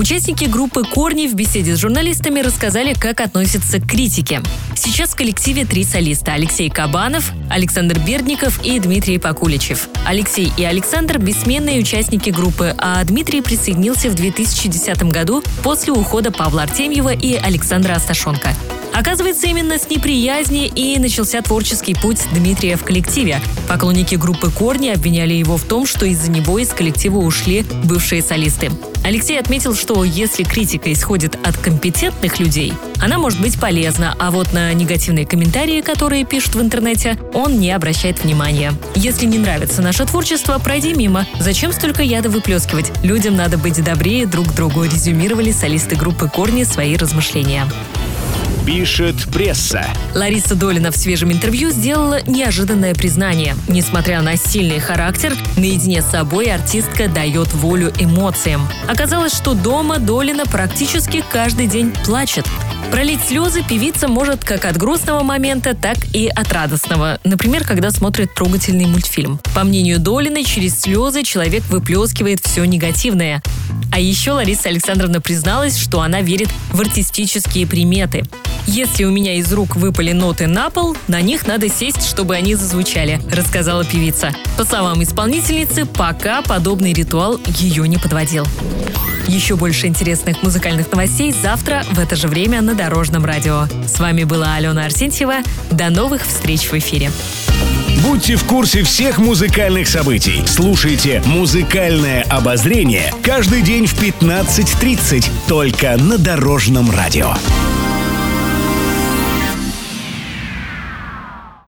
Участники группы «Корни» в беседе с журналистами рассказали, как относятся к критике. Сейчас в коллективе три солиста – Алексей Кабанов, Александр Бердников и Дмитрий Покуличев. Алексей и Александр – бессменные участники группы, а Дмитрий присоединился в 2010 году после ухода Павла Артемьева и Александра Асташенко. Оказывается, именно с неприязни и начался творческий путь Дмитрия в коллективе. Поклонники группы «Корни» обвиняли его в том, что из-за него из коллектива ушли бывшие солисты. Алексей отметил, что если критика исходит от компетентных людей, она может быть полезна, а вот на негативные комментарии, которые пишут в интернете, он не обращает внимания. Если не нравится наше творчество, пройди мимо. Зачем столько яда выплескивать? Людям надо быть добрее друг другу, резюмировали солисты группы «Корни» свои размышления. Пишет пресса. Лариса Долина в свежем интервью сделала неожиданное признание. Несмотря на сильный характер, наедине с собой артистка дает волю эмоциям. Оказалось, что дома Долина практически каждый день плачет. Пролить слезы певица может как от грустного момента, так и от радостного. Например, когда смотрит трогательный мультфильм. По мнению Долины, через слезы человек выплескивает все негативное. А еще Лариса Александровна призналась, что она верит в артистические приметы. «Если у меня из рук выпали ноты на пол, на них надо сесть, чтобы они зазвучали», – рассказала певица. По словам исполнительницы, пока подобный ритуал ее не подводил. Еще больше интересных музыкальных новостей завтра в это же время на Дорожном радио. С вами была Алена Арсентьева. До новых встреч в эфире. Будьте в курсе всех музыкальных событий. Слушайте «Музыкальное обозрение» каждый день в 15.30 только на Дорожном радио.